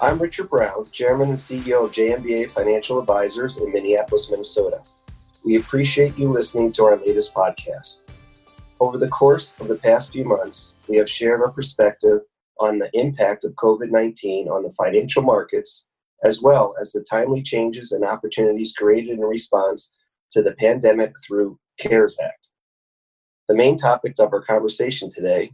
I'm Richard Brown, Chairman and CEO of JMBA Financial Advisors in Minneapolis, Minnesota. We appreciate you listening to our latest podcast. Over the course of the past few months, we have shared our perspective on the impact of COVID 19 on the financial markets, as well as the timely changes and opportunities created in response to the pandemic through CARES Act. The main topic of our conversation today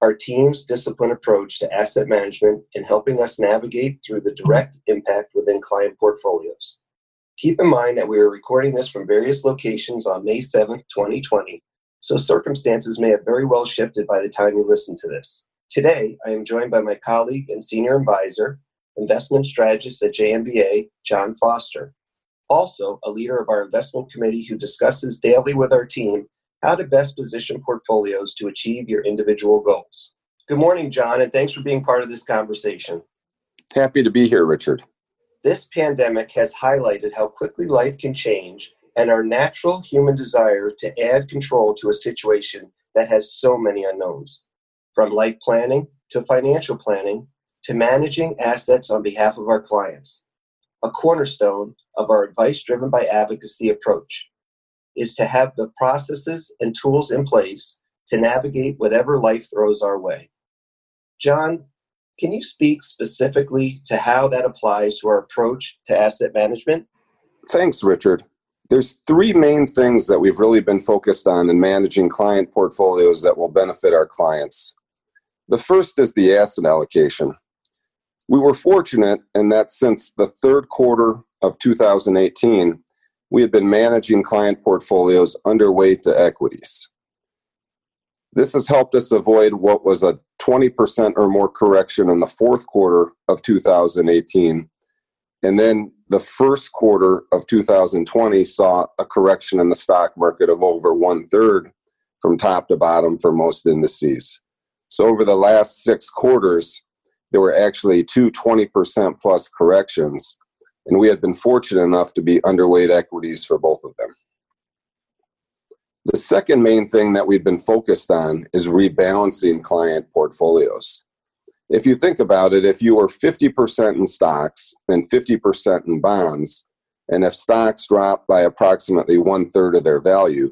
our team's disciplined approach to asset management in helping us navigate through the direct impact within client portfolios. Keep in mind that we are recording this from various locations on May 7th, 2020, so circumstances may have very well shifted by the time you listen to this. Today, I am joined by my colleague and senior advisor, investment strategist at JMBA, John Foster, also a leader of our investment committee who discusses daily with our team how to best position portfolios to achieve your individual goals. Good morning, John, and thanks for being part of this conversation. Happy to be here, Richard. This pandemic has highlighted how quickly life can change and our natural human desire to add control to a situation that has so many unknowns. From life planning to financial planning to managing assets on behalf of our clients. A cornerstone of our advice driven by advocacy approach is to have the processes and tools in place to navigate whatever life throws our way. John, can you speak specifically to how that applies to our approach to asset management? Thanks, Richard. There's three main things that we've really been focused on in managing client portfolios that will benefit our clients. The first is the asset allocation. We were fortunate in that since the third quarter of 2018, we had been managing client portfolios underweight to equities. This has helped us avoid what was a 20% or more correction in the fourth quarter of 2018. And then the first quarter of 2020 saw a correction in the stock market of over one third from top to bottom for most indices. So over the last six quarters, there were actually two 20% plus corrections and we had been fortunate enough to be underweight equities for both of them. The second main thing that we've been focused on is rebalancing client portfolios. If you think about it, if you were 50% in stocks and 50% in bonds, and if stocks drop by approximately one third of their value,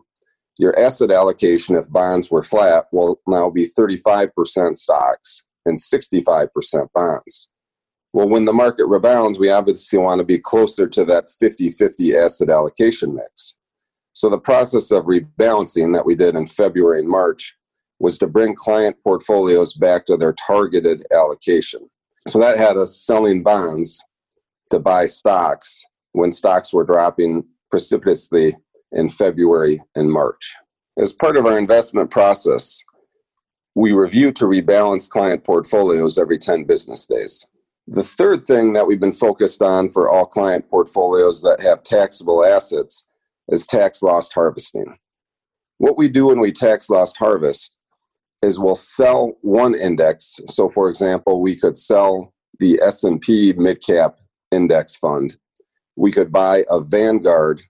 your asset allocation, if bonds were flat, will now be 35% stocks and 65% bonds. Well, when the market rebounds, we obviously want to be closer to that 50 50 asset allocation mix. So, the process of rebalancing that we did in February and March was to bring client portfolios back to their targeted allocation. So, that had us selling bonds to buy stocks when stocks were dropping precipitously in February and March. As part of our investment process, we review to rebalance client portfolios every 10 business days. The third thing that we've been focused on for all client portfolios that have taxable assets is tax loss harvesting. What we do when we tax loss harvest is we'll sell one index. So for example, we could sell the S&P midcap index fund. We could buy a Vanguard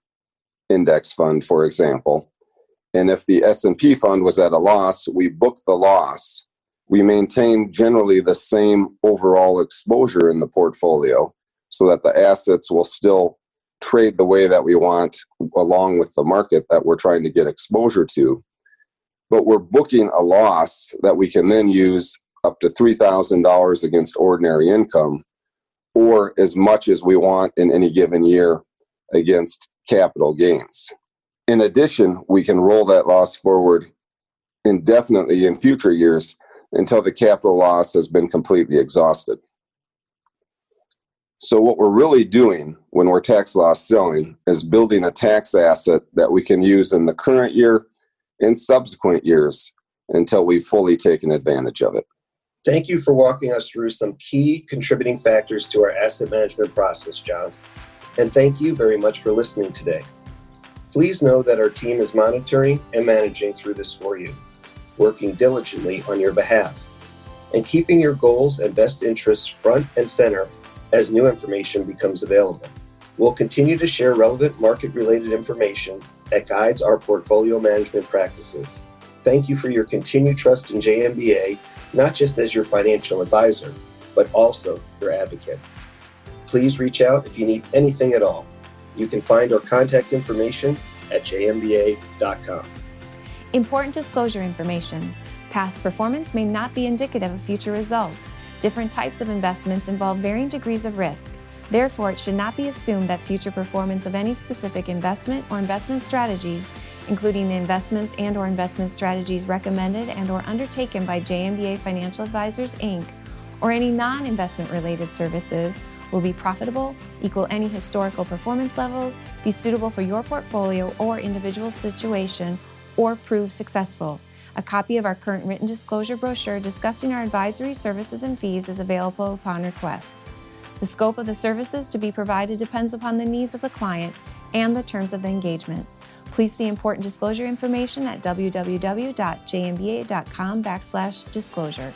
index fund for example. And if the S&P fund was at a loss, we book the loss we maintain generally the same overall exposure in the portfolio so that the assets will still trade the way that we want along with the market that we're trying to get exposure to. But we're booking a loss that we can then use up to $3,000 against ordinary income or as much as we want in any given year against capital gains. In addition, we can roll that loss forward indefinitely in future years until the capital loss has been completely exhausted. So, what we're really doing when we're tax loss selling is building a tax asset that we can use in the current year and subsequent years until we've fully taken advantage of it. Thank you for walking us through some key contributing factors to our asset management process, John. And thank you very much for listening today. Please know that our team is monitoring and managing through this for you working diligently on your behalf, and keeping your goals and best interests front and center as new information becomes available. We'll continue to share relevant market related information that guides our portfolio management practices. Thank you for your continued trust in JMBA, not just as your financial advisor, but also your advocate. Please reach out if you need anything at all. You can find our contact information at jmba.com. Important disclosure information. Past performance may not be indicative of future results. Different types of investments involve varying degrees of risk. Therefore, it should not be assumed that future performance of any specific investment or investment strategy, including the investments and or investment strategies recommended and or undertaken by JMBA Financial Advisors Inc., or any non-investment related services will be profitable, equal any historical performance levels, be suitable for your portfolio or individual situation, or prove successful. A copy of our current written disclosure brochure discussing our advisory services and fees is available upon request. The scope of the services to be provided depends upon the needs of the client and the terms of the engagement. Please see important disclosure information at www.jmba.com backslash disclosure.